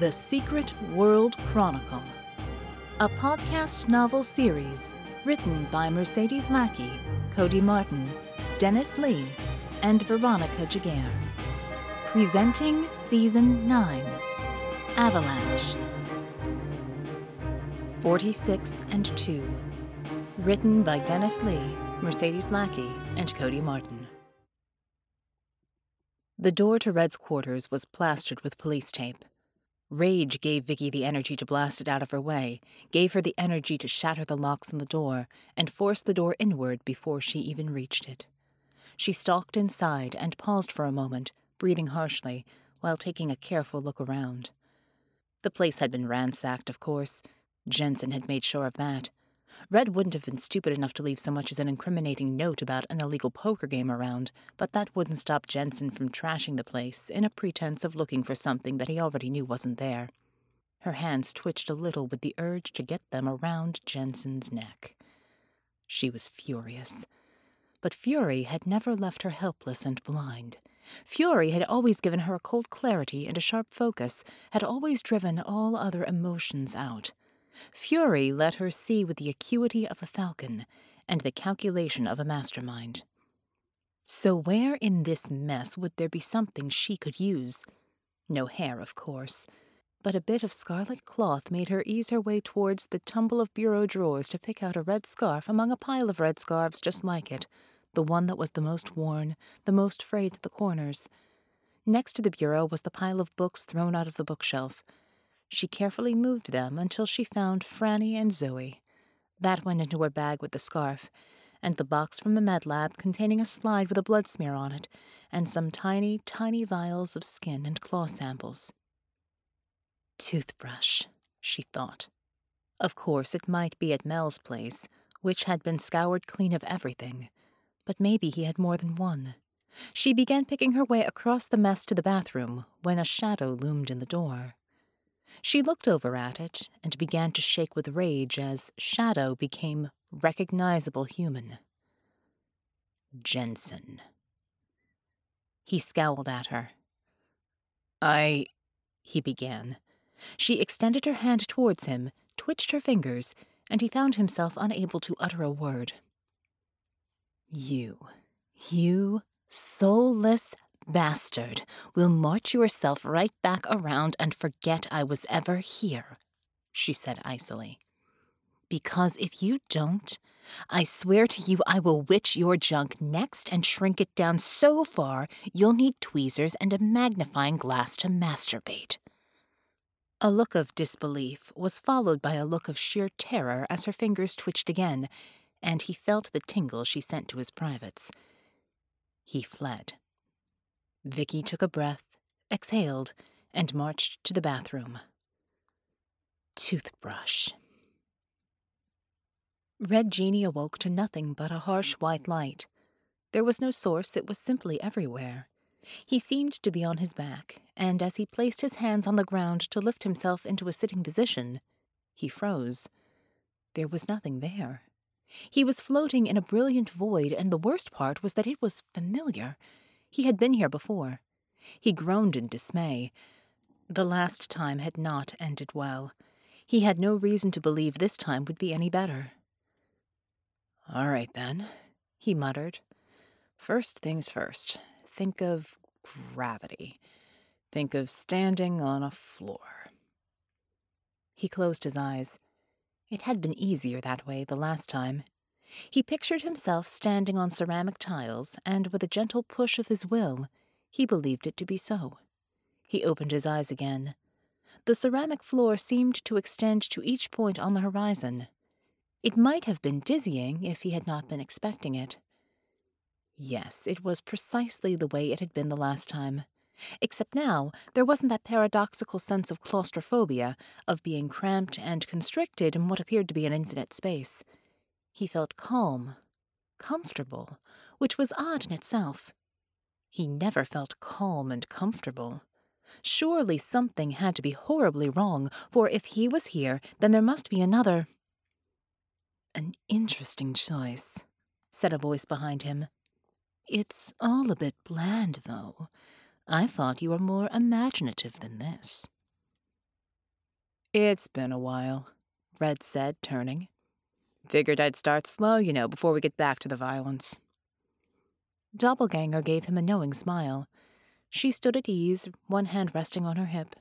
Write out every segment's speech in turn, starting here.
The Secret World Chronicle, a podcast novel series written by Mercedes Lackey, Cody Martin, Dennis Lee, and Veronica Giguere. Presenting Season 9 Avalanche 46 and 2. Written by Dennis Lee, Mercedes Lackey, and Cody Martin. The door to Red's quarters was plastered with police tape. Rage gave Vicky the energy to blast it out of her way, gave her the energy to shatter the locks on the door, and force the door inward before she even reached it. She stalked inside and paused for a moment, breathing harshly, while taking a careful look around. The place had been ransacked, of course. Jensen had made sure of that. Red wouldn't have been stupid enough to leave so much as an incriminating note about an illegal poker game around, but that wouldn't stop Jensen from trashing the place in a pretense of looking for something that he already knew wasn't there. Her hands twitched a little with the urge to get them around Jensen's neck. She was furious. But fury had never left her helpless and blind. Fury had always given her a cold clarity and a sharp focus, had always driven all other emotions out. Fury let her see with the acuity of a falcon and the calculation of a mastermind. So, where in this mess would there be something she could use? No hair, of course, but a bit of scarlet cloth made her ease her way towards the tumble of bureau drawers to pick out a red scarf among a pile of red scarves just like it, the one that was the most worn, the most frayed at the corners. Next to the bureau was the pile of books thrown out of the bookshelf. She carefully moved them until she found Franny and Zooey. That went into her bag with the scarf, and the box from the med lab containing a slide with a blood smear on it, and some tiny, tiny vials of skin and claw samples. Toothbrush, she thought. Of course, it might be at Mel's place, which had been scoured clean of everything, but maybe he had more than one. She began picking her way across the mess to the bathroom when a shadow loomed in the door. She looked over at it and began to shake with rage as Shadow became recognizable human. Jensen. He scowled at her. I. he began. She extended her hand towards him, twitched her fingers, and he found himself unable to utter a word. You, you soulless bastard will march yourself right back around and forget I was ever here, she said icily. Because if you don't, I swear to you I will witch your junk next and shrink it down so far you'll need tweezers and a magnifying glass to masturbate. A look of disbelief was followed by a look of sheer terror as her fingers twitched again, and he felt the tingle she sent to his privates. He fled. Vicky took a breath, exhaled, and marched to the bathroom. Toothbrush. Red Djinni awoke to nothing but a harsh white light. There was no source, it was simply everywhere. He seemed to be on his back, and as he placed his hands on the ground to lift himself into a sitting position, he froze. There was nothing there. He was floating in a brilliant void, and the worst part was that it was familiar. He had been here before. He groaned in dismay. The last time had not ended well. He had no reason to believe this time would be any better. All right, then, he muttered. First things first. Think of gravity. Think of standing on a floor. He closed his eyes. It had been easier that way the last time. He pictured himself standing on ceramic tiles, and with a gentle push of his will, he believed it to be so. He opened his eyes again. The ceramic floor seemed to extend to each point on the horizon. It might have been dizzying if he had not been expecting it. Yes, it was precisely the way it had been the last time. Except now, there wasn't that paradoxical sense of claustrophobia, of being cramped and constricted in what appeared to be an infinite space. He felt calm, comfortable, which was odd in itself. He never felt calm and comfortable. Surely something had to be horribly wrong, for if he was here, then there must be another. An interesting choice, said a voice behind him. It's all a bit bland, though. I thought you were more imaginative than this. It's been a while, Red said, turning. Figured I'd start slow, you know, before we get back to the violence. Doppelganger gave him a knowing smile. She stood at ease, one hand resting on her hip.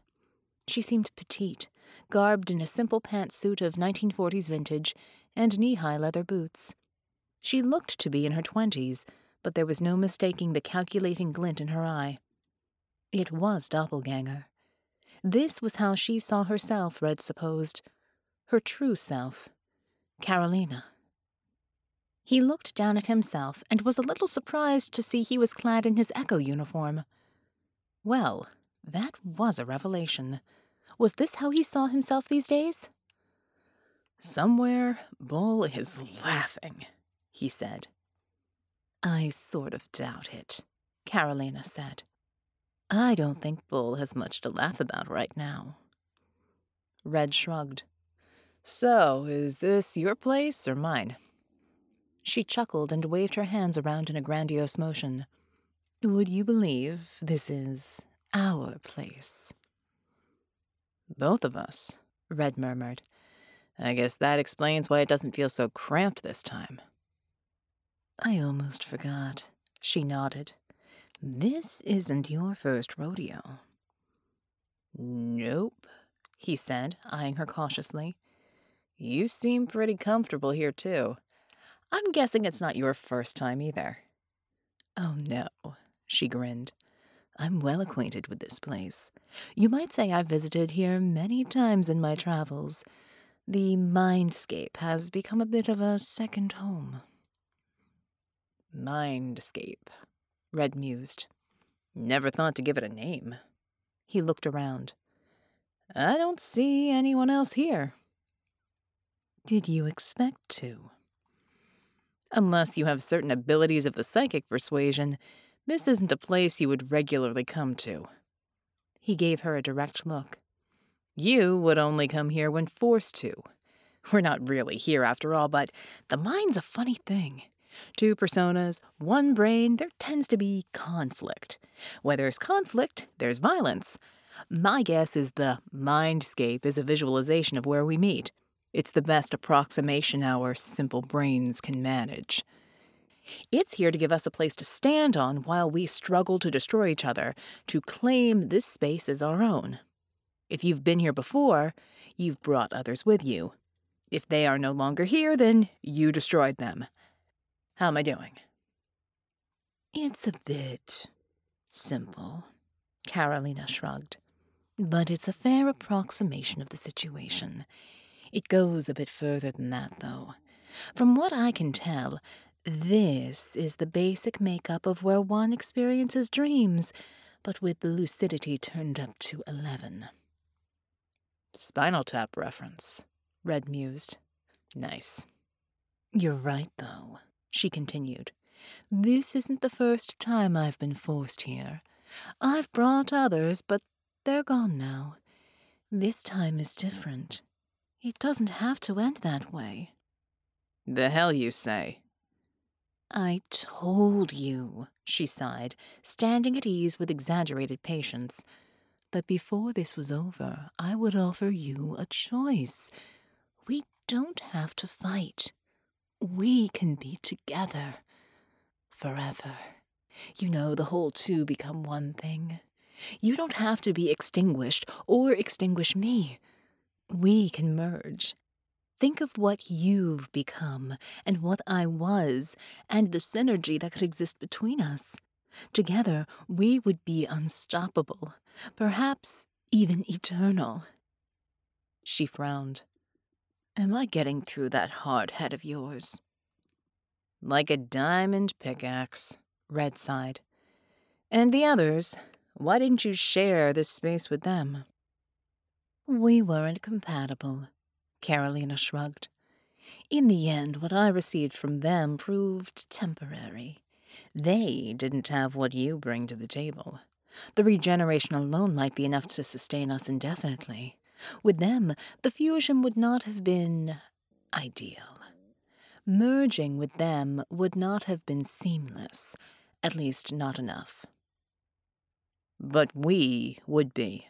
She seemed petite, garbed in a simple pantsuit of 1940s vintage and knee high leather boots. She looked to be in her twenties, but there was no mistaking the calculating glint in her eye. It was Doppelganger. This was how she saw herself, Red supposed. Her true self. Carolina. He looked down at himself and was a little surprised to see he was clad in his Echo uniform. Well, that was a revelation. Was this how he saw himself these days? Somewhere, Bull is laughing, he said. I sort of doubt it, Carolina said. I don't think Bull has much to laugh about right now. Red shrugged. So, is this your place or mine? She chuckled and waved her hands around in a grandiose motion. Would you believe this is our place? Both of us, Red murmured. I guess that explains why it doesn't feel so cramped this time. I almost forgot. She nodded. This isn't your first rodeo. Nope, he said, eyeing her cautiously. You seem pretty comfortable here, too. I'm guessing it's not your first time either. Oh, no, she grinned. I'm well acquainted with this place. You might say I've visited here many times in my travels. The mindscape has become a bit of a second home. Mindscape, Red mused. Never thought to give it a name. He looked around. I don't see anyone else here. Did you expect to? Unless you have certain abilities of the psychic persuasion, this isn't a place you would regularly come to. He gave her a direct look. You would only come here when forced to. We're not really here after all, but the mind's a funny thing. Two personas, one brain, there tends to be conflict. Where there's conflict, there's violence. My guess is the mindscape is a visualization of where we meet. It's the best approximation our simple brains can manage. It's here to give us a place to stand on while we struggle to destroy each other, to claim this space as our own. If you've been here before, you've brought others with you. If they are no longer here, then you destroyed them. How am I doing? It's a bit simple, Carolina shrugged. But it's a fair approximation of the situation. It goes a bit further than that, though. From what I can tell, this is the basic makeup of where one experiences dreams, but with the lucidity turned up to 11. Spinal Tap reference, Red mused. Nice. You're right, though, she continued. This isn't the first time I've been forced here. I've brought others, but they're gone now. This time is different. It doesn't have to end that way. The hell you say? I told you, she sighed, standing at ease with exaggerated patience, that before this was over, I would offer you a choice. We don't have to fight. We can be together forever. You know, the whole two become one thing. You don't have to be extinguished or extinguish me. We can merge Think of what you've become and what I was, and the synergy that could exist between us. Together, we would be unstoppable, perhaps even eternal. She frowned. Am I getting through that hard head of yours? Like a diamond pickaxe, Red sighed. And the others, why didn't you share this space with them? We weren't compatible, Carolina shrugged. In the end, what I received from them proved temporary. They didn't have what you bring to the table. The regeneration alone might be enough to sustain us indefinitely. With them, the fusion would not have been ideal. Merging with them would not have been seamless, at least not enough. But we would be.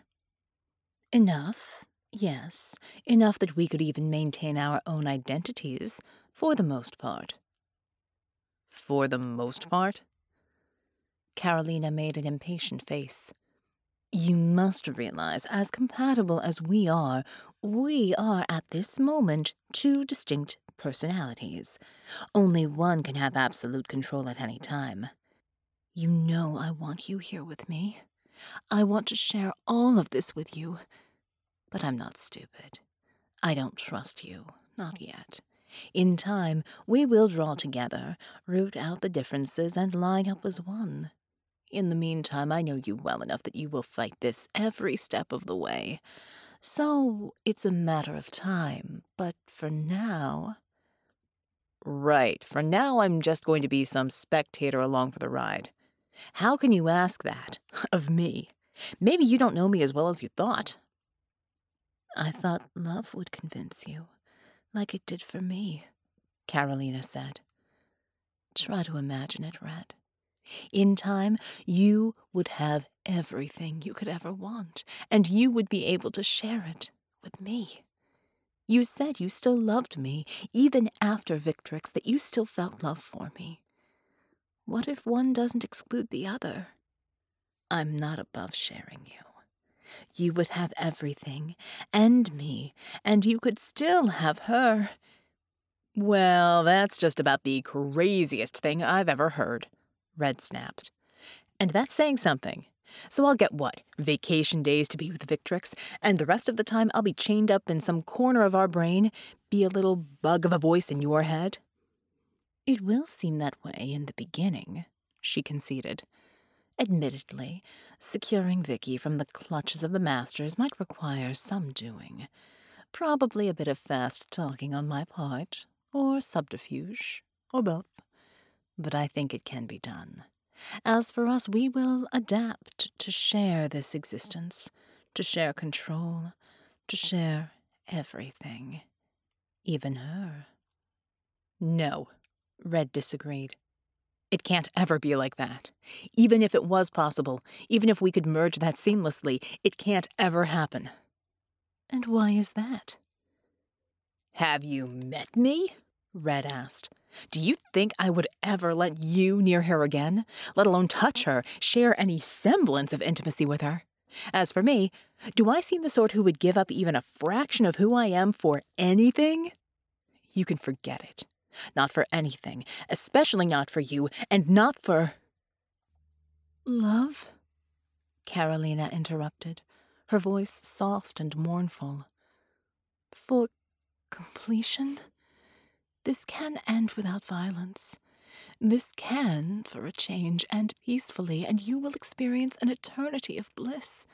Enough, Yes, enough that we could even maintain our own identities, for the most part. For the most part? Carolina made an impatient face. You must realize, as compatible as we are, we are at this moment two distinct personalities. Only one can have absolute control at any time. You know I want you here with me. I want to share all of this with you. But I'm not stupid. I don't trust you, not yet. In time, we will draw together, root out the differences, and line up as one. In the meantime, I know you well enough that you will fight this every step of the way. So it's a matter of time, but for now. Right, for now I'm just going to be some spectator along for the ride. How can you ask that of me? Maybe you don't know me as well as you thought. I thought love would convince you, like it did for me, Carolina said. Try to imagine it, Red. In time, you would have everything you could ever want, and you would be able to share it with me. You said you still loved me, even after Victrix, that you still felt love for me. What if one doesn't exclude the other? I'm not above sharing you. You would have everything, and me, and you could still have her. Well, that's just about the craziest thing I've ever heard. Red snapped. And that's saying something. So I'll get what? Vacation days to be with Victrix, and the rest of the time I'll be chained up in some corner of our brain, be a little bug of a voice in your head? It will seem that way in the beginning, she conceded. Admittedly, securing Vicky from the clutches of the masters might require some doing. Probably a bit of fast talking on my part, or subterfuge, or both but I think it can be done. As for us, we will adapt to share this existence, to share control, to share everything. Even her. No, Red disagreed. It can't ever be like that. Even if it was possible, even if we could merge that seamlessly, it can't ever happen. And why is that? Have you met me? Red asked. Do you think I would ever let you near her again, let alone touch her, share any semblance of intimacy with her? As for me, do I seem the sort who would give up even a fraction of who I am for anything? You can forget it. Not for anything, especially not for you, and not for. Love? Carolina interrupted, her voice soft and mournful. For completion? This can end without violence. This can, for a change, end peacefully, and you will experience an eternity of bliss.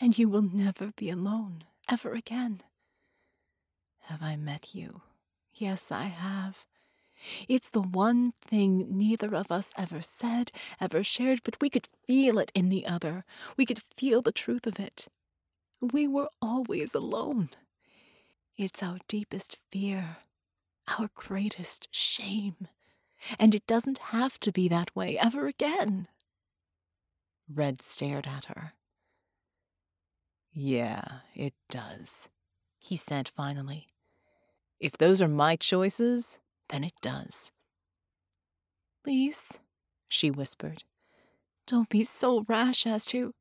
And you will never be alone, ever again. Have I met you? Yes, I have. It's the one thing neither of us ever said, ever shared, but we could feel it in the other. We could feel the truth of it. We were always alone. It's our deepest fear, our greatest shame. And it doesn't have to be that way ever again. Red stared at her. Yeah, it does, he said finally. If those are my choices, then it does. Please, she whispered, don't be so rash as to.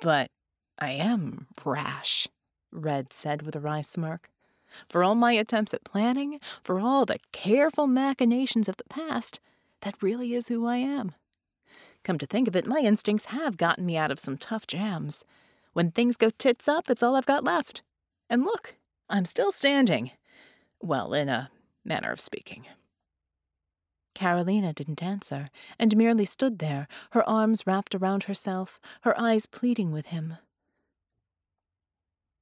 But I am rash, Red said with a wry smirk. For all my attempts at planning, for all the careful machinations of the past, that really is who I am. Come to think of it, my instincts have gotten me out of some tough jams. When things go tits up, it's all I've got left. And look, I'm still standing. Well, in a manner of speaking. Carolina didn't answer, and merely stood there, her arms wrapped around herself, her eyes pleading with him.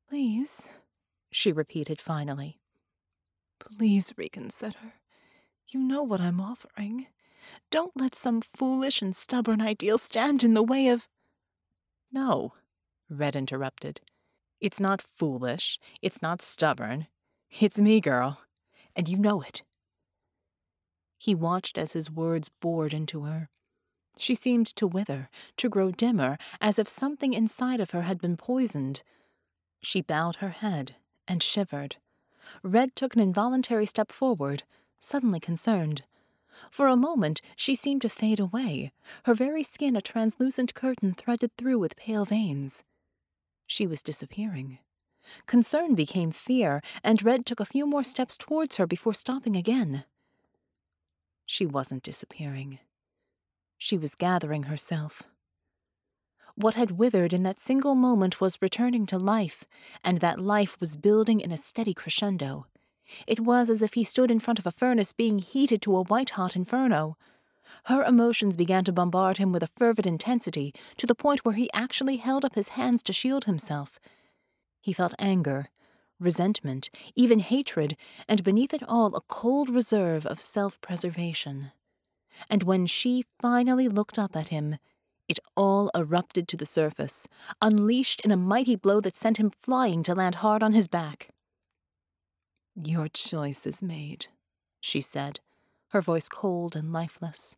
Please, she repeated finally. Please reconsider. You know what I'm offering. Don't let some foolish and stubborn ideal stand in the way of. No, Red interrupted. It's not foolish. It's not stubborn. It's me, girl. And you know it. He watched as his words bored into her. She seemed to wither, to grow dimmer, as if something inside of her had been poisoned. She bowed her head and shivered. Red took an involuntary step forward, suddenly concerned. For a moment, she seemed to fade away, her very skin a translucent curtain threaded through with pale veins. She was disappearing. Concern became fear, and Red took a few more steps towards her before stopping again. She wasn't disappearing. She was gathering herself. What had withered in that single moment was returning to life, and that life was building in a steady crescendo. It was as if he stood in front of a furnace being heated to a white hot inferno. Her emotions began to bombard him with a fervid intensity to the point where he actually held up his hands to shield himself. He felt anger, resentment, even hatred, and beneath it all a cold reserve of self preservation. And when she finally looked up at him, it all erupted to the surface, unleashed in a mighty blow that sent him flying to land hard on his back. Your choice is made, she said, her voice cold and lifeless.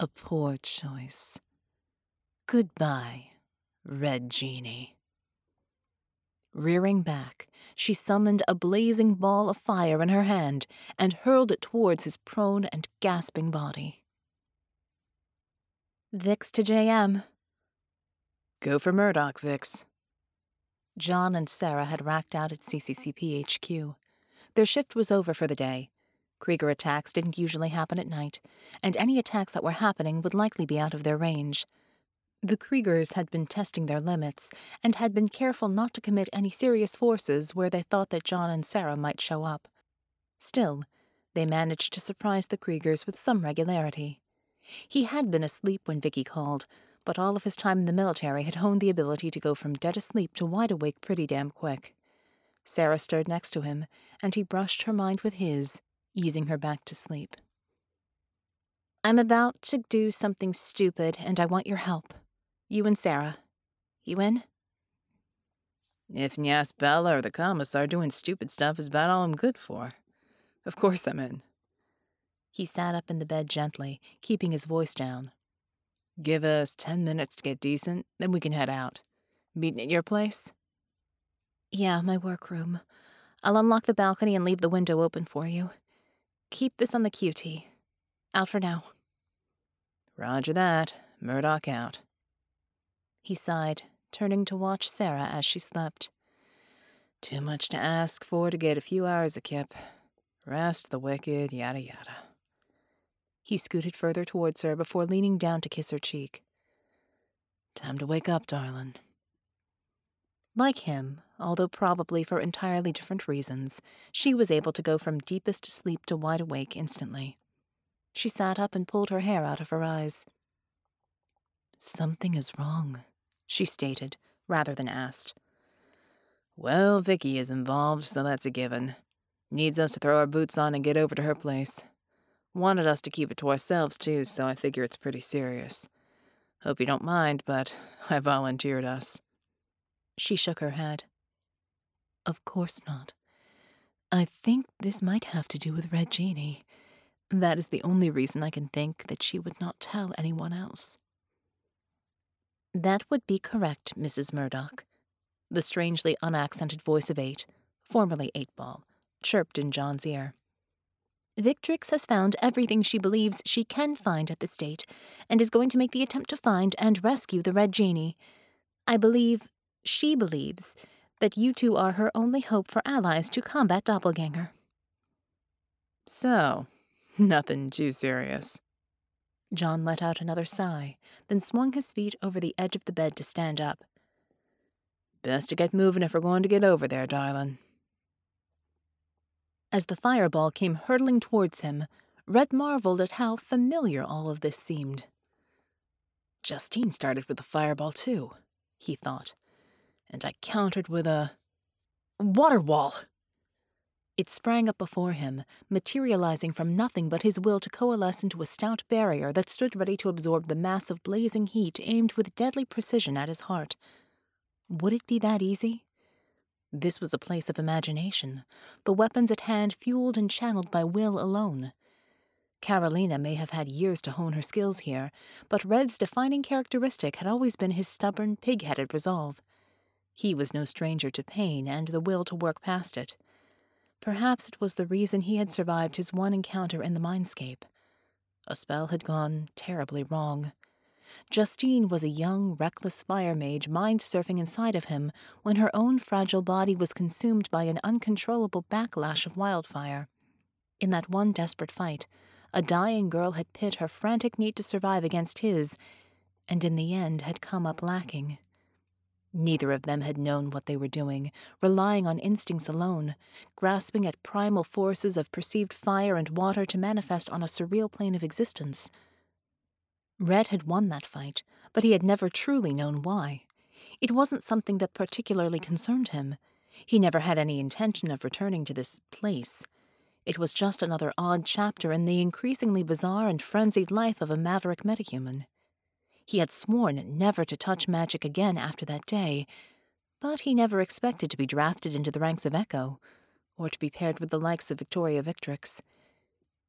A poor choice. Goodbye, Red Djinni. Rearing back, she summoned a blazing ball of fire in her hand and hurled it towards his prone and gasping body. Vix to JM. Go for Murdock, Vix. John and Sera had racked out at CCCP HQ. Their shift was over for the day. Krieger attacks didn't usually happen at night, and any attacks that were happening would likely be out of their range. The Kriegers had been testing their limits and had been careful not to commit any serious forces where they thought that John and Sera might show up. Still, they managed to surprise the Kriegers with some regularity. He had been asleep when Vicky called, but all of his time in the military had honed the ability to go from dead asleep to wide awake pretty damn quick. Sera stirred next to him, and he brushed her mind with his, easing her back to sleep. I'm about to do something stupid, and I want your help. You and Sera. You in? If Nyas Bella or the commissar doing stupid stuff is about all I'm good for. Of course I'm in. He sat up in the bed gently, keeping his voice down. Give us ten minutes to get decent, then we can head out. Meeting at your place? Yeah, my workroom. I'll unlock the balcony and leave the window open for you. Keep this on the QT. Out for now. Roger that. Murdock out. He sighed, turning to watch Sera as she slept. Too much to ask for to get a few hours of kip. Rest the wicked, yada yada. He scooted further towards her before leaning down to kiss her cheek. Time to wake up, darling. Like him, although probably for entirely different reasons, she was able to go from deepest sleep to wide awake instantly. She sat up and pulled her hair out of her eyes. Something is wrong, she stated, rather than asked. Well, Vicky is involved, so that's a given. Needs us to throw our boots on and get over to her place. Wanted us to keep it to ourselves, too, so I figure it's pretty serious. Hope you don't mind, but I volunteered us. She shook her head. Of course not. I think this might have to do with Red Djinni. That is the only reason I can think that she would not tell anyone else. That would be correct, Mrs. Murdock. The strangely unaccented voice of Eight, formerly Eight Ball, chirped in John's ear. Victrix has found everything she believes she can find at the state, and is going to make the attempt to find and rescue the Red Djinni. I believe, she believes, that you two are her only hope for allies to combat Doppelganger. So, nothing too serious. John let out another sigh, then swung his feet over the edge of the bed to stand up. Best to get moving if we're going to get over there, darling. As the fireball came hurtling towards him, Red marveled at how familiar all of this seemed. Justine started with a fireball, too, he thought, and I countered with a water wall. It sprang up before him, materializing from nothing but his will to coalesce into a stout barrier that stood ready to absorb the mass of blazing heat aimed with deadly precision at his heart. Would it be that easy? This was a place of imagination, the weapons at hand fueled and channeled by will alone. Carolina may have had years to hone her skills here, but Red's defining characteristic had always been his stubborn, pig headed resolve. He was no stranger to pain and the will to work past it. Perhaps it was the reason he had survived his one encounter in the mindscape. A spell had gone terribly wrong. Justine was a young, reckless fire mage mind surfing inside of him when her own fragile body was consumed by an uncontrollable backlash of wildfire. In that one desperate fight, a dying girl had pit her frantic need to survive against his, and in the end had come up lacking. Neither of them had known what they were doing, relying on instincts alone, grasping at primal forces of perceived fire and water to manifest on a surreal plane of existence. Red had won that fight, but he had never truly known why. It wasn't something that particularly concerned him. He never had any intention of returning to this place. It was just another odd chapter in the increasingly bizarre and frenzied life of a maverick metahuman. He had sworn never to touch magic again after that day, but he never expected to be drafted into the ranks of Echo, or to be paired with the likes of Victoria Victrix.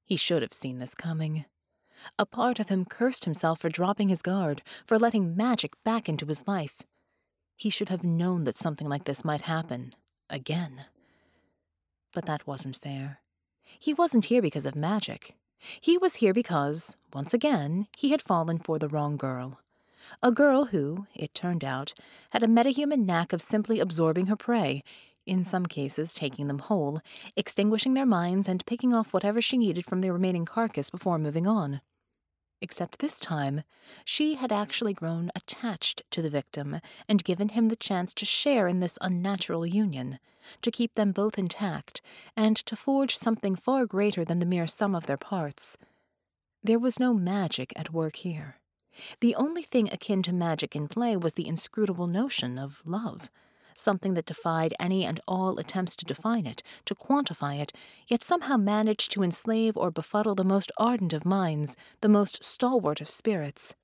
He should have seen this coming. A part of him cursed himself for dropping his guard, for letting magic back into his life. He should have known that something like this might happen, again. But that wasn't fair. He wasn't here because of magic. He was here because, once again, he had fallen for the wrong girl. A girl who, it turned out, had a metahuman knack of simply absorbing her prey, in some cases taking them whole, extinguishing their minds, and picking off whatever she needed from the remaining carcass before moving on. Except this time, she had actually grown attached to the victim and given him the chance to share in this unnatural union, to keep them both intact, and to forge something far greater than the mere sum of their parts. There was no magic at work here. The only thing akin to magic in play was the inscrutable notion of love, something that defied any and all attempts to define it, to quantify it, yet somehow managed to enslave or befuddle the most ardent of minds, the most stalwart of spirits.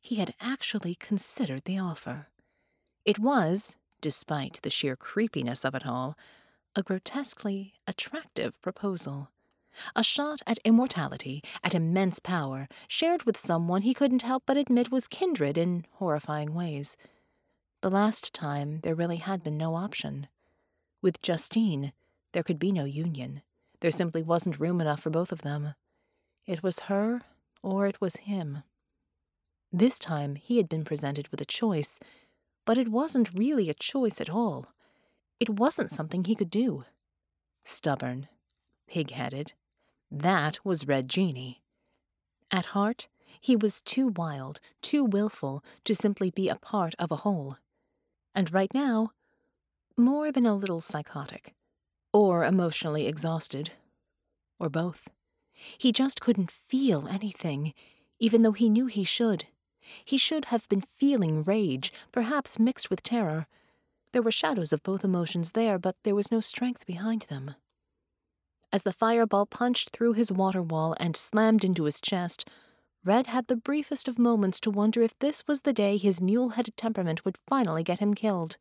He had actually considered the offer. It was, despite the sheer creepiness of it all, a grotesquely attractive proposal. A shot at immortality, at immense power, shared with someone he couldn't help but admit was kindred in horrifying ways. The last time there really had been no option. With Justine, there could be no union. There simply wasn't room enough for both of them. It was her or it was him. This time he had been presented with a choice, but it wasn't really a choice at all. It wasn't something he could do. Stubborn, pig headed, that was Red Djinni. At heart, he was too wild, too willful to simply be a part of a whole. And right now, more than a little psychotic, or emotionally exhausted, or both. He just couldn't feel anything, even though he knew he should. He should have been feeling rage, perhaps mixed with terror. There were shadows of both emotions there, but there was no strength behind them. As the fireball punched through his water wall and slammed into his chest, Red had the briefest of moments to wonder if this was the day his mule headed temperament would finally get him killed.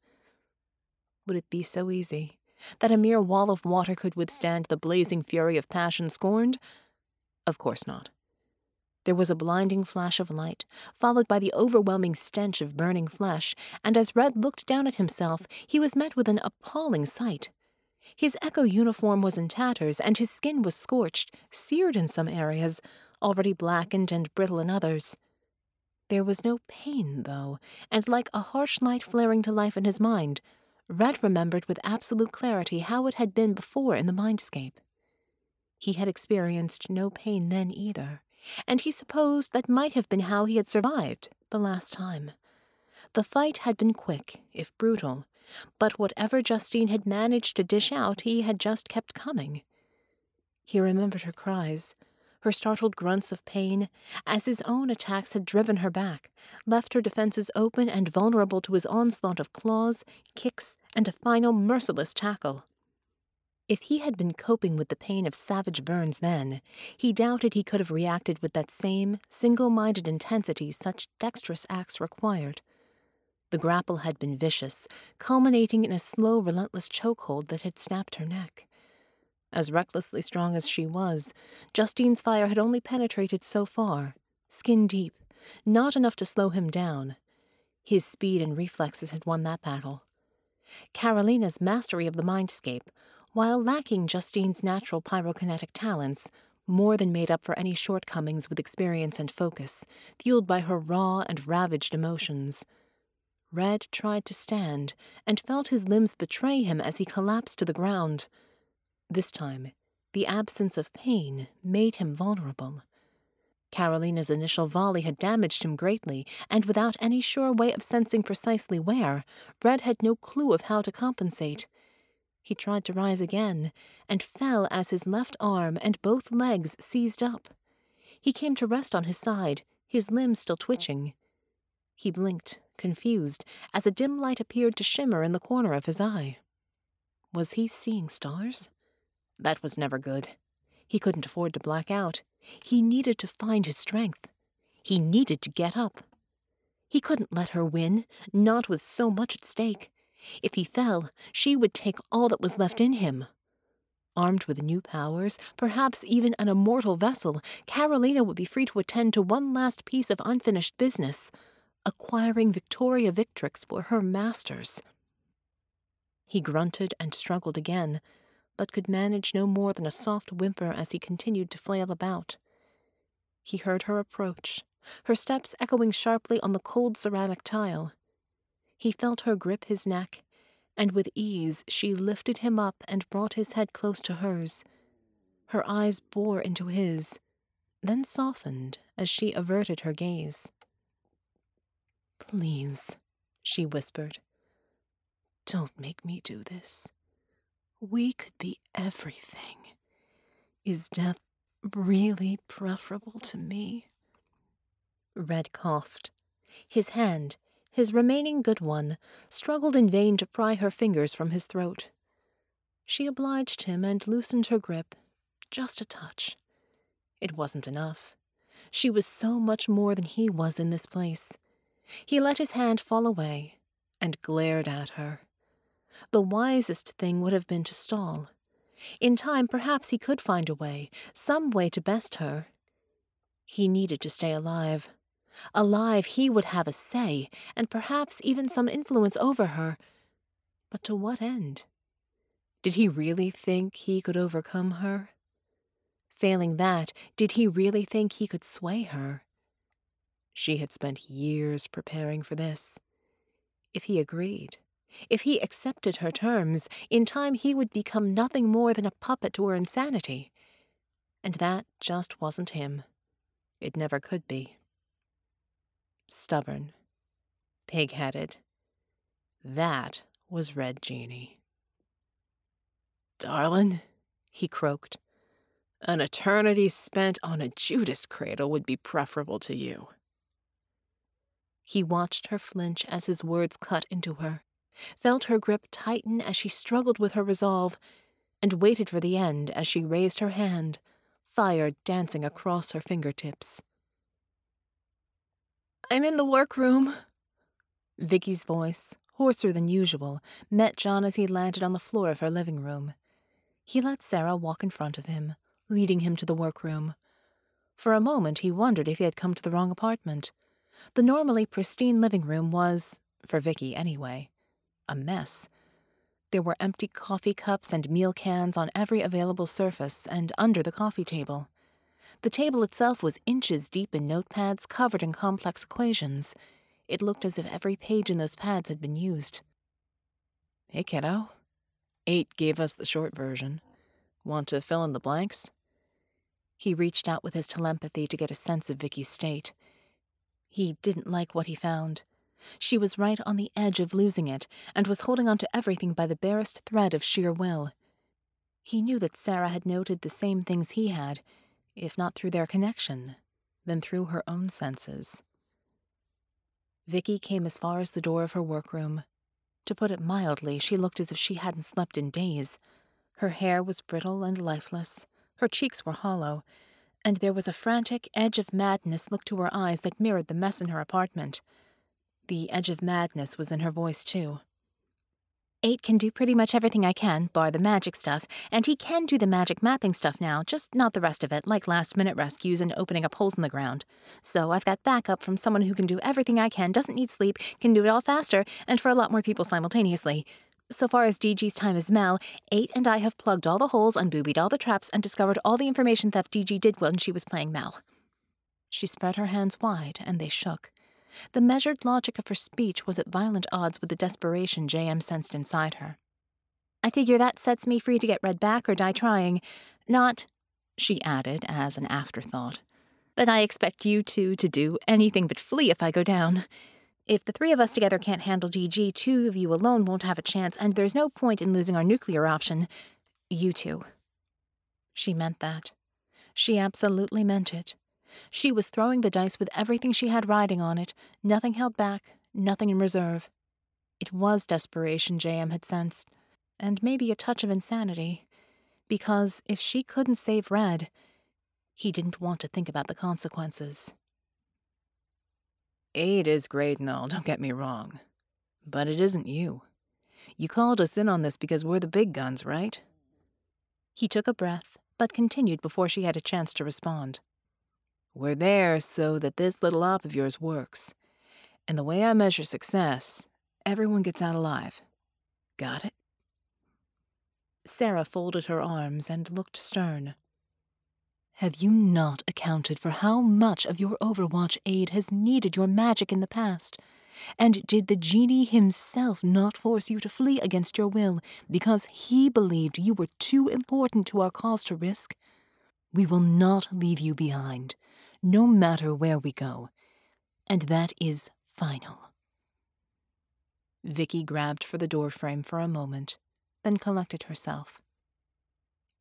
Would it be so easy that a mere wall of water could withstand the blazing fury of passion scorned? Of course not. There was a blinding flash of light, followed by the overwhelming stench of burning flesh, and as Red looked down at himself, he was met with an appalling sight. His Echo uniform was in tatters, and his skin was scorched, seared in some areas, already blackened and brittle in others. There was no pain, though, and like a harsh light flaring to life in his mind, Red remembered with absolute clarity how it had been before in the mindscape. He had experienced no pain then either, and he supposed that might have been how he had survived the last time. The fight had been quick, if brutal, but whatever Justine had managed to dish out, he had just kept coming. He remembered her cries, her startled grunts of pain, as his own attacks had driven her back, left her defenses open and vulnerable to his onslaught of claws, kicks, and a final merciless tackle. If he had been coping with the pain of savage burns then, he doubted he could have reacted with that same single minded intensity such dexterous acts required. The grapple had been vicious, culminating in a slow, relentless chokehold that had snapped her neck. As recklessly strong as she was, Justine's fire had only penetrated so far, skin deep, not enough to slow him down. His speed and reflexes had won that battle. Carolina's mastery of the mindscape, while lacking Justine's natural pyrokinetic talents, more than made up for any shortcomings with experience and focus, fueled by her raw and ravaged emotions. Red tried to stand and felt his limbs betray him as he collapsed to the ground. This time, the absence of pain made him vulnerable. Carolina's initial volley had damaged him greatly, and without any sure way of sensing precisely where, Red had no clue of how to compensate. He tried to rise again, and fell as his left arm and both legs seized up. He came to rest on his side, his limbs still twitching. He blinked, confused, as a dim light appeared to shimmer in the corner of his eye. Was he seeing stars? That was never good. He couldn't afford to black out. He needed to find his strength. He needed to get up. He couldn't let her win, not with so much at stake. If he fell, she would take all that was left in him. Armed with new powers, perhaps even an immortal vessel, Carolina would be free to attend to one last piece of unfinished business acquiring Victoria Victrix for her masters. He grunted and struggled again, but could manage no more than a soft whimper as he continued to flail about. He heard her approach, her steps echoing sharply on the cold ceramic tile. He felt her grip his neck, and with ease she lifted him up and brought his head close to hers. Her eyes bore into his, then softened as she averted her gaze. Please, she whispered, don't make me do this. We could be everything. Is death really preferable to me? Red coughed. His hand, his remaining good one, struggled in vain to pry her fingers from his throat. She obliged him and loosened her grip, just a touch. It wasn't enough. She was so much more than he was in this place. He let his hand fall away and glared at her. The wisest thing would have been to stall. In time, perhaps he could find a way, some way to best her. He needed to stay alive. Alive, he would have a say, and perhaps even some influence over her. But to what end? Did he really think he could overcome her? Failing that, did he really think he could sway her? She had spent years preparing for this. If he agreed, if he accepted her terms, in time he would become nothing more than a puppet to her insanity. And that just wasn't him. It never could be. Stubborn. Pig headed. That was Red Djinni. Darlin', he croaked, an eternity spent on a Judas cradle would be preferable to you. He watched her flinch as his words cut into her, felt her grip tighten as she struggled with her resolve, and waited for the end as she raised her hand, fire dancing across her fingertips. I'm in the workroom. Vicky's voice, hoarser than usual, met John as he landed on the floor of her living room. He let Sera walk in front of him, leading him to the workroom. For a moment he wondered if he had come to the wrong apartment. The normally pristine living room was, for Vicky anyway, a mess. There were empty coffee cups and meal cans on every available surface and under the coffee table. The table itself was inches deep in notepads covered in complex equations. It looked as if every page in those pads had been used. Hey, kiddo. Eight gave us the short version. Want to fill in the blanks? He reached out with his telepathy to get a sense of Vicky's state. He didn't like what he found. She was right on the edge of losing it, and was holding on to everything by the barest thread of sheer will. He knew that Sera had noted the same things he had, if not through their connection, then through her own senses. Vicky came as far as the door of her workroom. To put it mildly, she looked as if she hadn't slept in days. Her hair was brittle and lifeless, her cheeks were hollow, and there was a frantic edge of madness look to her eyes that mirrored the mess in her apartment. The edge of madness was in her voice, too. Eight can do pretty much everything I can, bar the magic stuff, and he can do the magic mapping stuff now, just not the rest of it, like last minute rescues and opening up holes in the ground. So I've got backup from someone who can do everything I can, doesn't need sleep, can do it all faster, and for a lot more people simultaneously. So far as DG's time as Mel, Eight and I have plugged all the holes, unboobied all the traps, and discovered all the information theft DG did when she was playing Mel. She spread her hands wide, and they shook. The measured logic of her speech was at violent odds with the desperation JM sensed inside her. I figure that sets me free to get Red back or die trying. Not, she added as an afterthought, that I expect you two to do anything but flee if I go down. If the three of us together can't handle DG, two of you alone won't have a chance, and there's no point in losing our nuclear option. You two. She meant that. She absolutely meant it. She was throwing the dice with everything she had riding on it, nothing held back, nothing in reserve. It was desperation, JM had sensed, and maybe a touch of insanity, because if she couldn't save Red, he didn't want to think about the consequences. Aid is great and all, don't get me wrong. But it isn't you. You called us in on this because we're the big guns, right? He took a breath, but continued before she had a chance to respond. We're there so that this little op of yours works. And the way I measure success, everyone gets out alive. Got it? Sera folded her arms and looked stern. Have you not accounted for how much of your Overwatch aid has needed your magic in the past? And did the Djinni himself not force you to flee against your will because he believed you were too important to our cause to risk? We will not leave you behind no matter where we go. And that is final. Vicky grabbed for the doorframe for a moment, then collected herself.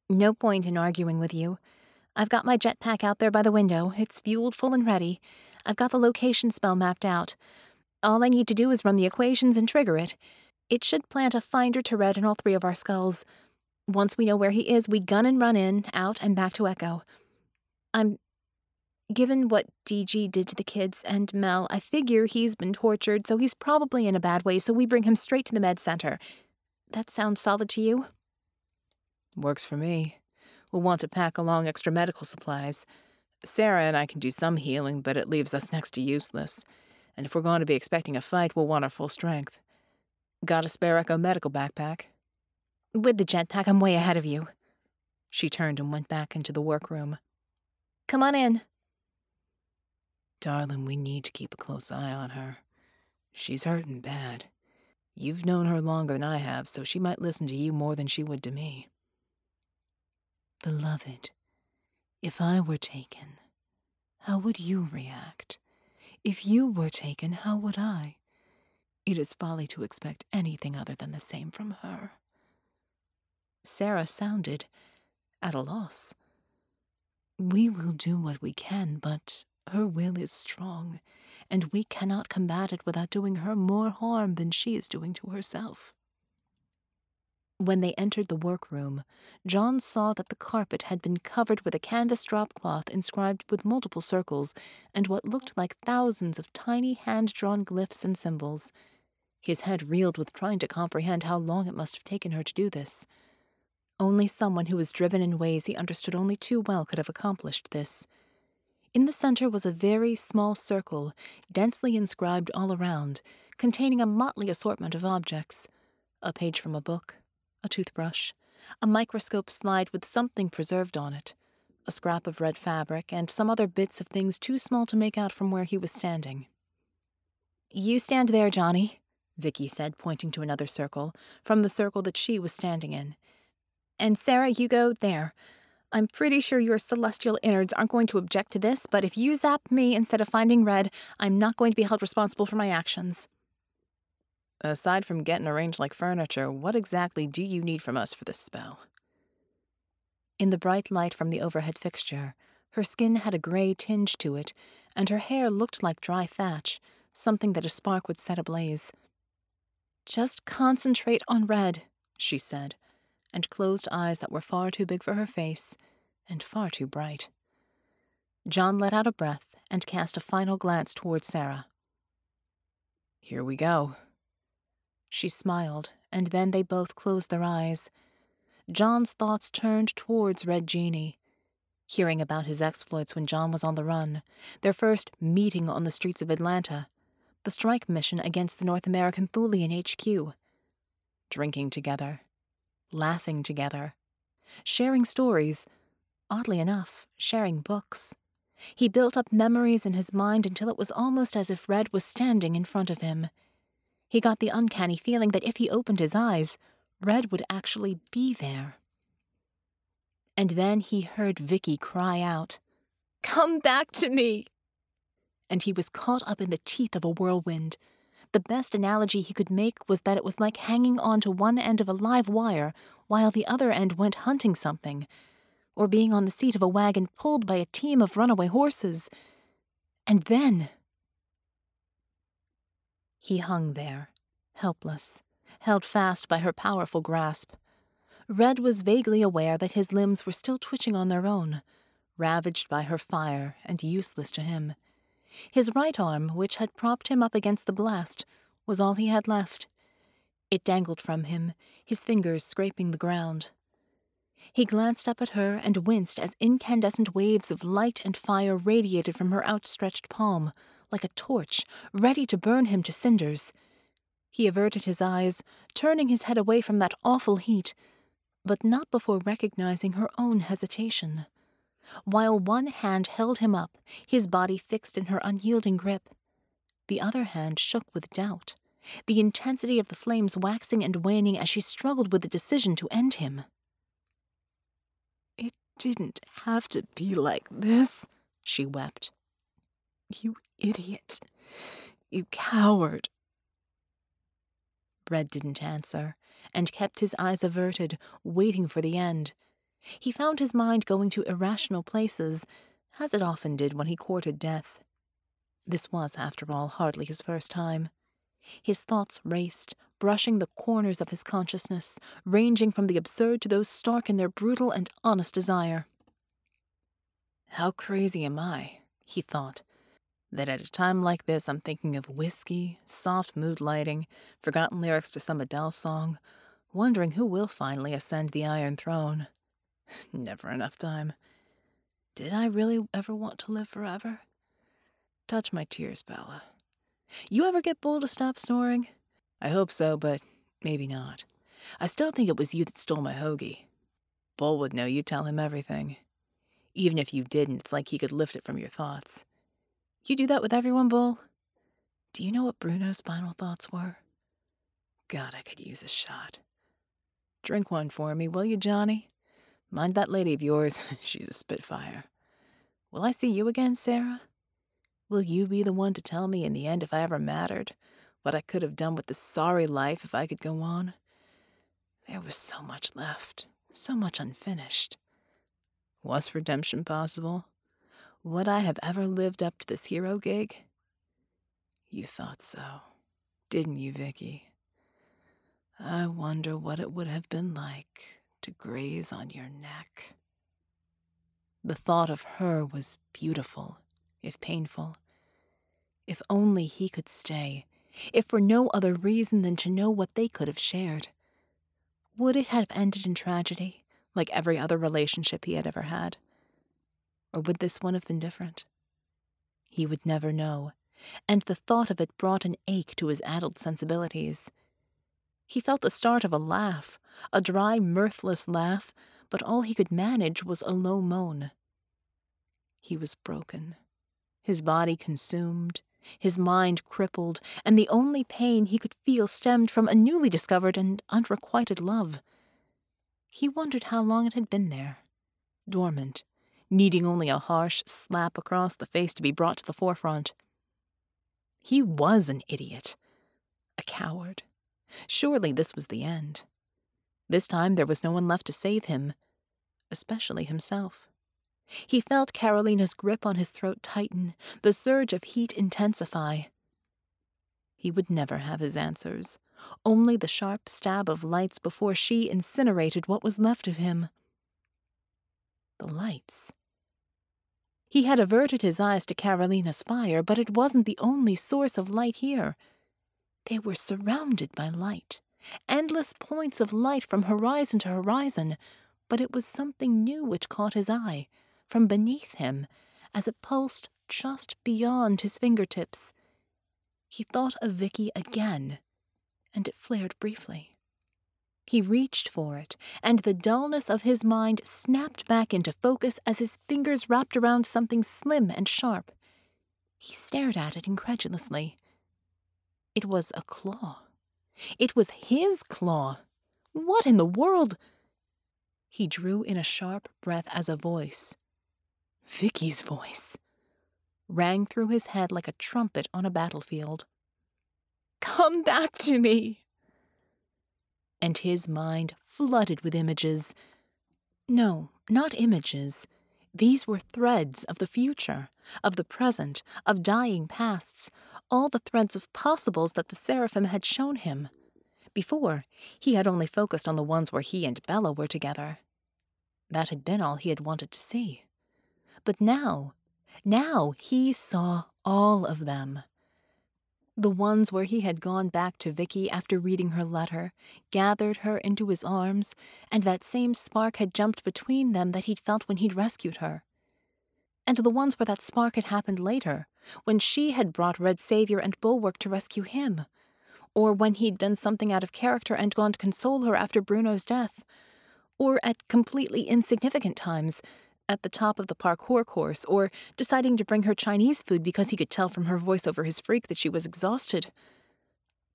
No point in arguing with you. I've got my jetpack out there by the window. It's fueled full and ready. I've got the location spell mapped out. All I need to do is run the equations and trigger it. It should plant a finder to red in all three of our skulls. Once we know where he is, we gun and run in, out, and back to Echo. I'm Given what DG did to the kids and Mel, I figure he's been tortured, so he's probably in a bad way, so we bring him straight to the med center. That sounds solid to you? Works for me. We'll want to pack along extra medical supplies. Sera and I can do some healing, but it leaves us next to useless. And if we're going to be expecting a fight, we'll want our full strength. Got a spare Echo medical backpack? With the jetpack, I'm way ahead of you. She turned and went back into the workroom. Come on in. Darling, we need to keep a close eye on her. She's hurting bad. You've known her longer than I have, so she might listen to you more than she would to me. Beloved, if I were taken, how would you react? If you were taken, how would I? It is folly to expect anything other than the same from her. Sera sounded at a loss. We will do what we can, but her will is strong, and we cannot combat it without doing her more harm than she is doing to herself. When they entered the workroom, John saw that the carpet had been covered with a canvas drop cloth inscribed with multiple circles and what looked like thousands of tiny hand drawn glyphs and symbols. His head reeled with trying to comprehend how long it must have taken her to do this. Only someone who was driven in ways he understood only too well could have accomplished this. In the center was a very small circle, densely inscribed all around, containing a motley assortment of objects a page from a book, a toothbrush, a microscope slide with something preserved on it, a scrap of red fabric, and some other bits of things too small to make out from where he was standing. You stand there, Johnny, Vicky said, pointing to another circle, from the circle that she was standing in. And Sera, you go there. I'm pretty sure your celestial innards aren't going to object to this, but if you zap me instead of finding red, I'm not going to be held responsible for my actions. Aside from getting arranged like furniture, what exactly do you need from us for this spell? In the bright light from the overhead fixture, her skin had a gray tinge to it, and her hair looked like dry thatch, something that a spark would set ablaze. Just concentrate on red, she said, and closed eyes that were far too big for her face and far too bright. John let out a breath and cast a final glance toward Sera. Here we go. She smiled and then they both closed their eyes. John's thoughts turned towards Red Djinni. Hearing about his exploits when John was on the run, their first meeting on the streets of Atlanta, the strike mission against the North American Thulian HQ, drinking together, laughing together, sharing stories, oddly enough, sharing books. He built up memories in his mind until it was almost as if Red was standing in front of him. He got the uncanny feeling that if he opened his eyes, Red would actually be there. And then he heard Vicky cry out, Come back to me! And he was caught up in the teeth of a whirlwind. The best analogy he could make was that it was like hanging on to one end of a live wire while the other end went hunting something or being on the seat of a wagon pulled by a team of runaway horses. And then. He hung there, helpless, held fast by her powerful grasp. Red was vaguely aware that his limbs were still twitching on their own, ravaged by her fire and useless to him. His right arm, which had propped him up against the blast, was all he had left. It dangled from him, his fingers scraping the ground. He glanced up at her and winced as incandescent waves of light and fire radiated from her outstretched palm, like a torch, ready to burn him to cinders. He averted his eyes, turning his head away from that awful heat, but not before recognizing her own hesitation. While one hand held him up, his body fixed in her unyielding grip, the other hand shook with doubt, the intensity of the flames waxing and waning as she struggled with the decision to end him It didn't have to be like this, she wept. You idiot. You coward. Red didn't answer, and kept his eyes averted, waiting for the end. He found his mind going to irrational places, as it often did when he courted death. This was, after all, hardly his first time. His thoughts raced, brushing the corners of his consciousness, ranging from the absurd to those stark in their brutal and honest desire. How crazy am I, he thought, that at a time like this I'm thinking of whiskey, soft mood lighting, forgotten lyrics to some Adele song, wondering who will finally ascend the Iron Throne. Never enough time. Did I really ever want to live forever? Touch my tears, Bella. You ever get Bull to stop snoring? I hope so, but maybe not. I still think it was you that stole my hoagie. Bull would know you tell him everything. Even if you didn't, it's like he could lift it from your thoughts. You do that with everyone, Bull? Do you know what Bruno's final thoughts were? God, I could use a shot. Drink one for me, will you, Johnny? Mind that lady of yours, she's a spitfire. Will I see you again, Sera? Will you be the one to tell me in the end if I ever mattered? What I could have done with this sorry life if I could go on? There was so much left, so much unfinished. Was redemption possible? Would I have ever lived up to this hero gig? You thought so, didn't you, Vicky? I wonder what it would have been like to graze on your neck. The thought of her was beautiful, if painful. If only he could stay, if for no other reason than to know what they could have shared. Would it have ended in tragedy, like every other relationship he had ever had? Or would this one have been different? He would never know, and the thought of it brought an ache to his addled sensibilities. He felt the start of a laugh, a dry, mirthless laugh, but all he could manage was a low moan. He was broken, his body consumed, his mind crippled, and the only pain he could feel stemmed from a newly discovered and unrequited love. He wondered how long it had been there, dormant, needing only a harsh slap across the face to be brought to the forefront. He was an idiot, a coward. Surely this was the end. This time there was no one left to save him, especially himself. He felt Carolina's grip on his throat tighten, the surge of heat intensify. He would never have his answers, only the sharp stab of lights before she incinerated what was left of him. The lights. He had averted his eyes to Carolina's fire, but it wasn't the only source of light here. They were surrounded by light, endless points of light from horizon to horizon, but it was something new which caught his eye, from beneath him, as it pulsed just beyond his fingertips. He thought of Vicky again, and it flared briefly. He reached for it, and the dullness of his mind snapped back into focus as his fingers wrapped around something slim and sharp. He stared at it incredulously. It was a claw. It was his claw. What in the world? He drew in a sharp breath as a voice, Vicky's voice, rang through his head like a trumpet on a battlefield. Come back to me! And his mind flooded with images. No, not images. These were threads of the future, of the present, of dying pasts, all the threads of possibles that the seraphim had shown him. Before, he had only focused on the ones where he and Bella were together. That had been all he had wanted to see. But now, now he saw all of them. The ones where he had gone back to Vicky after reading her letter, gathered her into his arms, and that same spark had jumped between them that he'd felt when he'd rescued her. And the ones where that spark had happened later, when she had brought Red Savior and Bulwark to rescue him, or when he'd done something out of character and gone to console her after Bruno's death, or at completely insignificant times, at the top of the parkour course, or deciding to bring her Chinese food because he could tell from her voice over his freak that she was exhausted.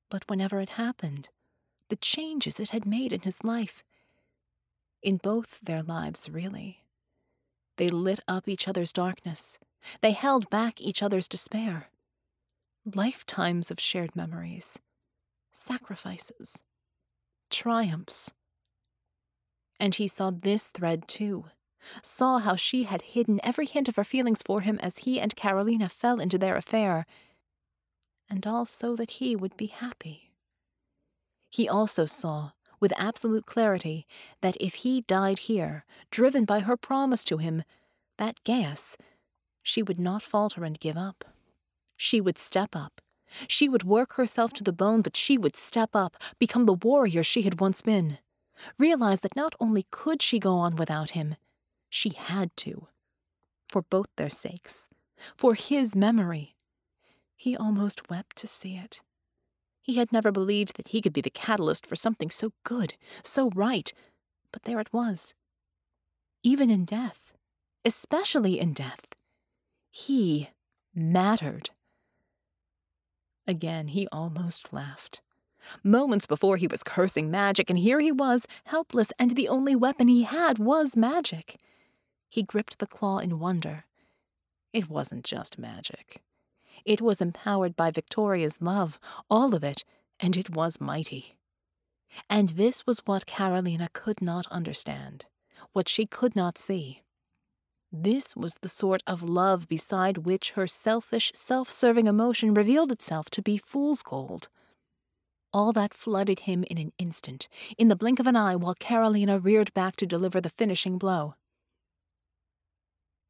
But whenever it happened, the changes it had made in his life, in both their lives, really, they lit up each other's darkness. They held back each other's despair. Lifetimes of shared memories, sacrifices, triumphs. And he saw this thread too, saw how she had hidden every hint of her feelings for him as he and Carolina fell into their affair, and all so that he would be happy. He also saw, with absolute clarity, that if he died here, driven by her promise to him, that Gaius, she would not falter and give up. She would step up, she would work herself to the bone, but she would step up, become the warrior she had once been. Realize that not only could she go on without him, she had to. For both their sakes. For his memory. He almost wept to see it. He had never believed that he could be the catalyst for something so good, so right, but there it was. Even in death, especially in death, he mattered. Again, he almost laughed. Moments before, he was cursing magic, and here he was, helpless, and the only weapon he had was magic. He gripped the claw in wonder. It wasn't just magic. It was empowered by Victoria's love, all of it, and it was mighty. And this was what Carolina could not understand, what she could not see. This was the sort of love beside which her selfish, self serving emotion revealed itself to be fool's gold. All that flooded him in an instant, in the blink of an eye, while Carolina reared back to deliver the finishing blow.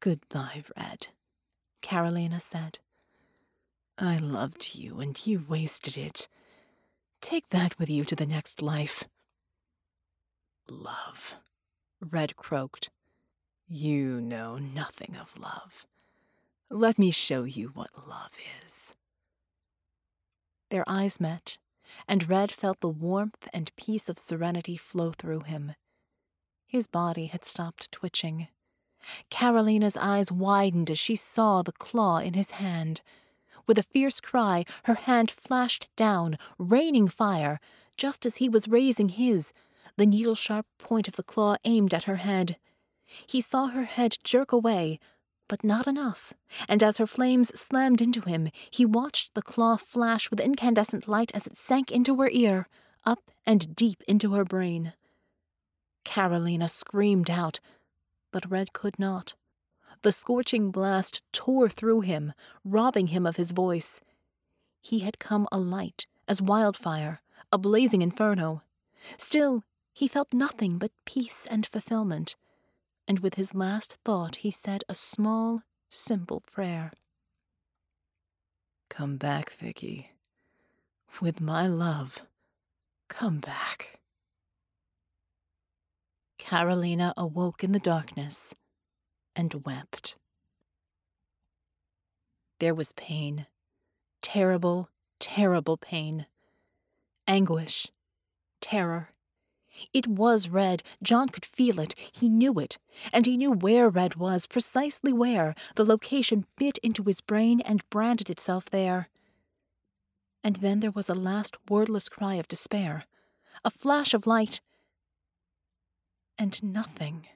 Goodbye, Red, Carolina said. I loved you, and you wasted it. Take that with you to the next life. Love, Red croaked. You know nothing of love. Let me show you what love is. Their eyes met, and Red felt the warmth and peace of serenity flow through him. His body had stopped twitching. Carolina's eyes widened as she saw the claw in his hand. With a fierce cry, her hand flashed down, raining fire, just as he was raising his, the needle sharp point of the claw aimed at her head. He saw her head jerk away, but not enough, and as her flames slammed into him, he watched the claw flash with incandescent light as it sank into her ear, up and deep into her brain. Carolina screamed out, but Red could not. The scorching blast tore through him, robbing him of his voice. He had come alight as wildfire, a blazing inferno. Still, he felt nothing but peace and fulfillment and with his last thought he said a small, simple prayer. Come back, Vicky, with my love Come back. Carolina awoke in the darkness and wept. There was pain. Terrible, terrible pain. Anguish. Terror. It was Red. John could feel it. He knew it. And he knew where Red was, precisely where. The location bit into his brain and branded itself there. And then there was a last wordless cry of despair, a flash of light, and nothing.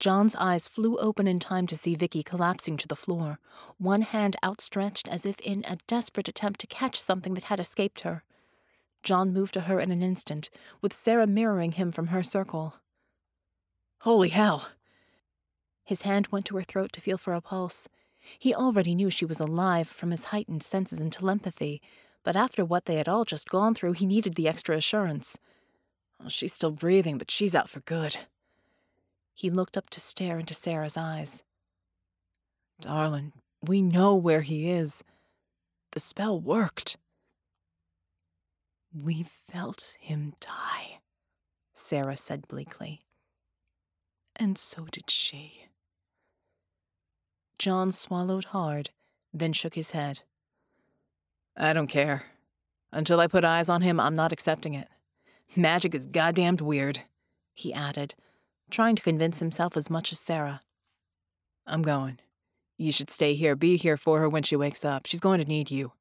John's eyes flew open in time to see Vicky collapsing to the floor, one hand outstretched as if in a desperate attempt to catch something that had escaped her. John moved to her in an instant, with Sera mirroring him from her circle. Holy hell! His hand went to her throat to feel for a pulse. He already knew she was alive from his heightened senses and telepathy, but after what they had all just gone through, he needed the extra assurance. She's still breathing, but she's out for good. He looked up to stare into Sera's eyes. Darling, we know where he is. The spell worked. We felt him die, Sera said bleakly. And so did she. John swallowed hard, then shook his head. I don't care. Until I put eyes on him, I'm not accepting it. Magic is goddamned weird, he added, trying to convince himself as much as Sera. I'm going. You should stay here, be here for her when she wakes up. She's going to need you.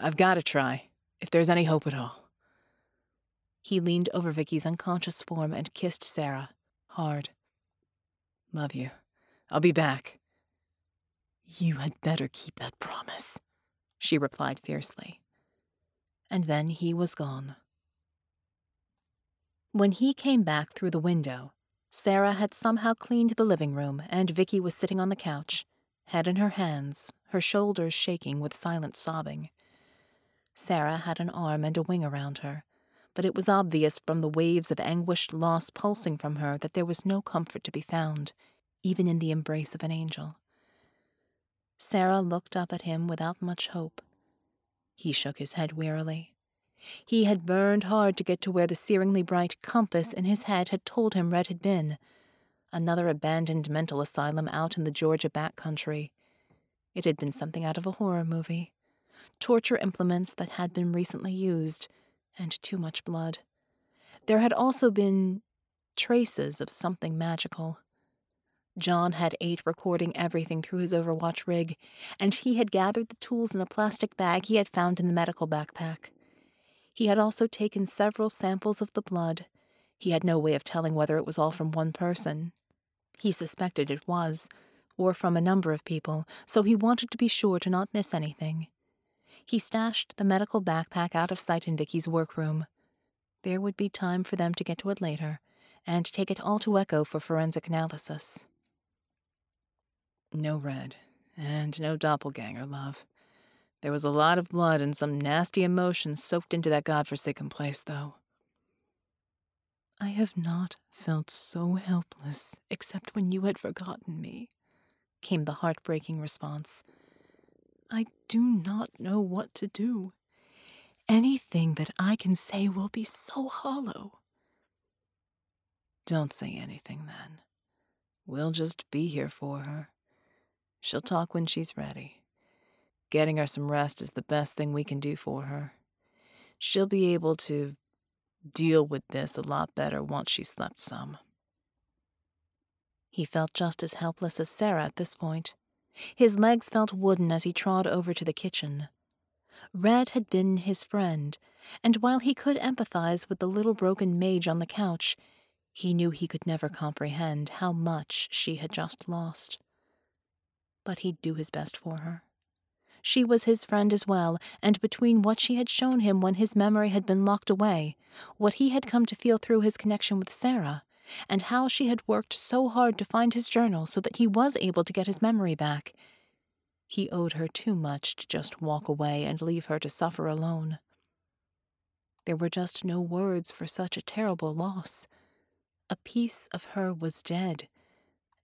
I've got to try, if there's any hope at all. He leaned over Vicky's unconscious form and kissed Sera, hard. Love you. I'll be back. You had better keep that promise, she replied fiercely. And then he was gone. When he came back through the window, Sera had somehow cleaned the living room, and Vicky was sitting on the couch, head in her hands, her shoulders shaking with silent sobbing. Sera had an arm and a wing around her, but it was obvious from the waves of anguished loss pulsing from her that there was no comfort to be found, even in the embrace of an angel. Sera looked up at him without much hope. He shook his head wearily. He had burned hard to get to where the searingly bright compass in his head had told him Red had been. Another abandoned mental asylum out in the Georgia back country. It had been something out of a horror movie. Torture implements that had been recently used, and too much blood. There had also been traces of something magical. John had Eight recording everything through his Overwatch rig, and he had gathered the tools in a plastic bag he had found in the medical backpack. He had also taken several samples of the blood. He had no way of telling whether it was all from one person. He suspected it was, or from a number of people, so he wanted to be sure to not miss anything. He stashed the medical backpack out of sight in Vicky's workroom. There would be time for them to get to it later, and take it all to Echo for forensic analysis. No red, and no doppelganger, love. There was a lot of blood and some nasty emotions soaked into that godforsaken place, though. I have not felt so helpless except when you had forgotten me, came the heartbreaking response. I do not know what to do. Anything that I can say will be so hollow. Don't say anything then. We'll just be here for her. She'll talk when she's ready. Getting her some rest is the best thing we can do for her. She'll be able to deal with this a lot better once she's slept some. He felt just as helpless as Sera at this point. His legs felt wooden as he trod over to the kitchen. Red had been his friend, and while he could empathize with the little broken mage on the couch, he knew he could never comprehend how much she had just lost but he'd do his best for her. She was his friend as well, and between what she had shown him when his memory had been locked away, what he had come to feel through his connection with Sera, and how she had worked so hard to find his journal so that he was able to get his memory back, he owed her too much to just walk away and leave her to suffer alone. There were just no words for such a terrible loss. A piece of her was dead,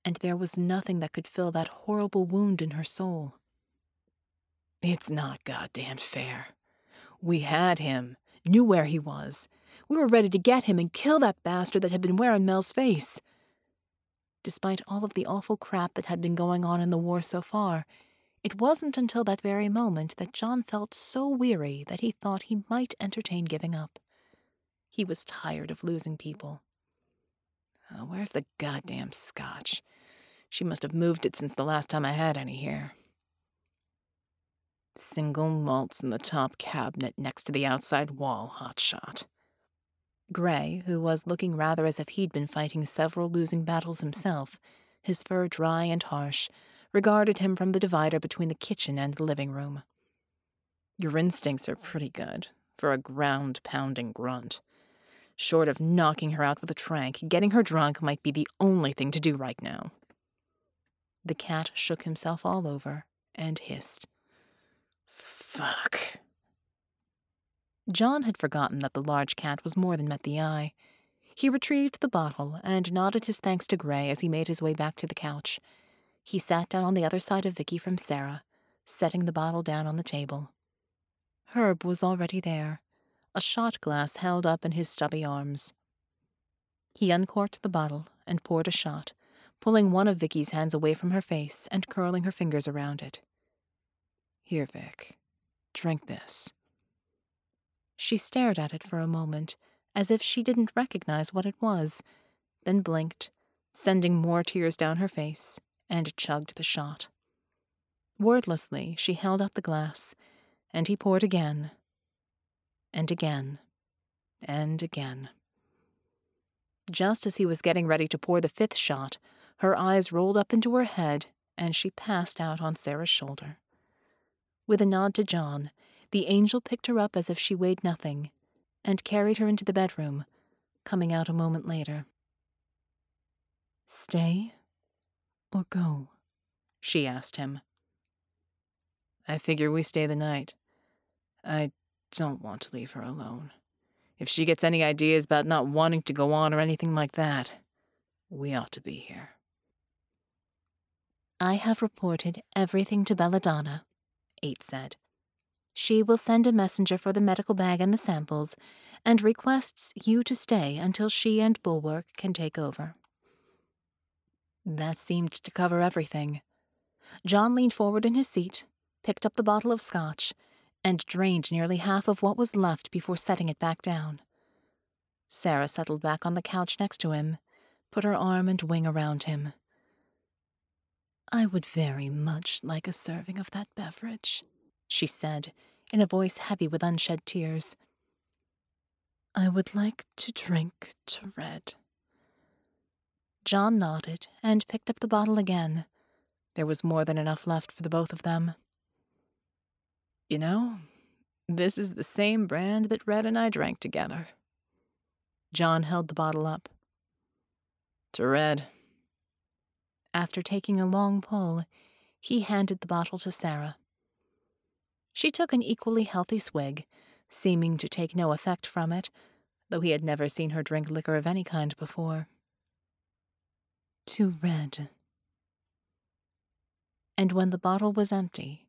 and there was nothing that could fill that horrible wound in her soul. It's not goddamn fair. We had him. knew where he was. We were ready to get him and kill that bastard that had been wearing Mel's face. Despite all of the awful crap that had been going on in the war so far, it wasn't until that very moment that John felt so weary that he thought he might entertain giving up. He was tired of losing people. Oh, where's the goddamn scotch? She must have moved it since the last time I had any here. Single malts in the top cabinet next to the outside wall, hotshot. Gray, who was looking rather as if he'd been fighting several losing battles himself, his fur dry and harsh, regarded him from the divider between the kitchen and the living room. Your instincts are pretty good for a ground pounding grunt. Short of knocking her out with a trank, getting her drunk might be the only thing to do right now. The cat shook himself all over and hissed. Fuck. John had forgotten that the large cat was more than met the eye. He retrieved the bottle and nodded his thanks to Gray as he made his way back to the couch. He sat down on the other side of Vicky from Sera, setting the bottle down on the table. Herb was already there, a shot glass held up in his stubby arms. He uncorked the bottle and poured a shot, pulling one of Vicky's hands away from her face and curling her fingers around it. Here, Vic. Drink this. She stared at it for a moment, as if she didn't recognize what it was, then blinked, sending more tears down her face, and chugged the shot. Wordlessly, she held out the glass, and he poured again, and again, and again. Just as he was getting ready to pour the fifth shot, her eyes rolled up into her head, and she passed out on Sera's shoulder. With a nod to John, the angel picked her up as if she weighed nothing and carried her into the bedroom, coming out a moment later. Stay or go? she asked him. I figure we stay the night. I don't want to leave her alone. If she gets any ideas about not wanting to go on or anything like that, we ought to be here. I have reported everything to Belladonna, Eight said. She will send a messenger for the medical bag and the samples, and requests you to stay until she and Bulwark can take over. That seemed to cover everything. John leaned forward in his seat, picked up the bottle of scotch, and drained nearly half of what was left before setting it back down. Sera settled back on the couch next to him, put her arm and wing around him. I would very much like a serving of that beverage, she said, in a voice heavy with unshed tears. I would like to drink to Red. John nodded and picked up the bottle again. There was more than enough left for the both of them. You know, this is the same brand that Red and I drank together. John held the bottle up. To Red, after taking a long pull, he handed the bottle to Sera. She took an equally healthy swig, seeming to take no effect from it, though he had never seen her drink liquor of any kind before. To red. And when the bottle was empty,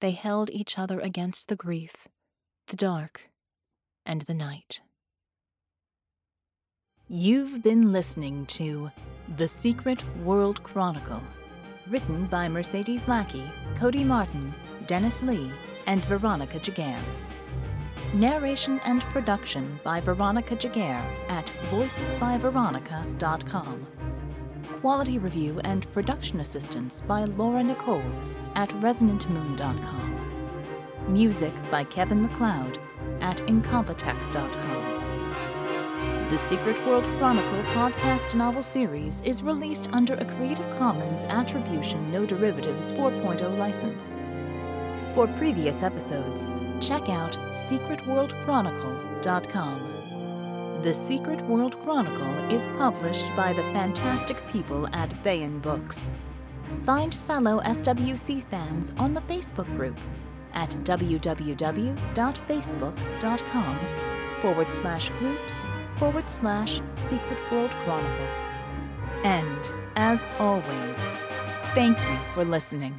they held each other against the grief, the dark, and the night. You've been listening to The Secret World Chronicle, written by Mercedes Lackey, Cody Martin, Dennis Lee, and Veronica Giguere. Narration and production by Veronica Giguere at voicesbyveronica.com. Quality review and production assistance by Laura Nicole at resonantmoon.com. Music by Kevin MacLeod at incompetech.com. The Secret World Chronicle podcast novel series is released under a Creative Commons Attribution No Derivatives 4.0 license. For previous episodes, check out secretworldchronicle.com. The Secret World Chronicle is published by the fantastic people at Baen Books. Find fellow SWC fans on the Facebook group at www.facebook.com forward slash groups forward slash Secret World Chronicle. And, as always, thank you for listening.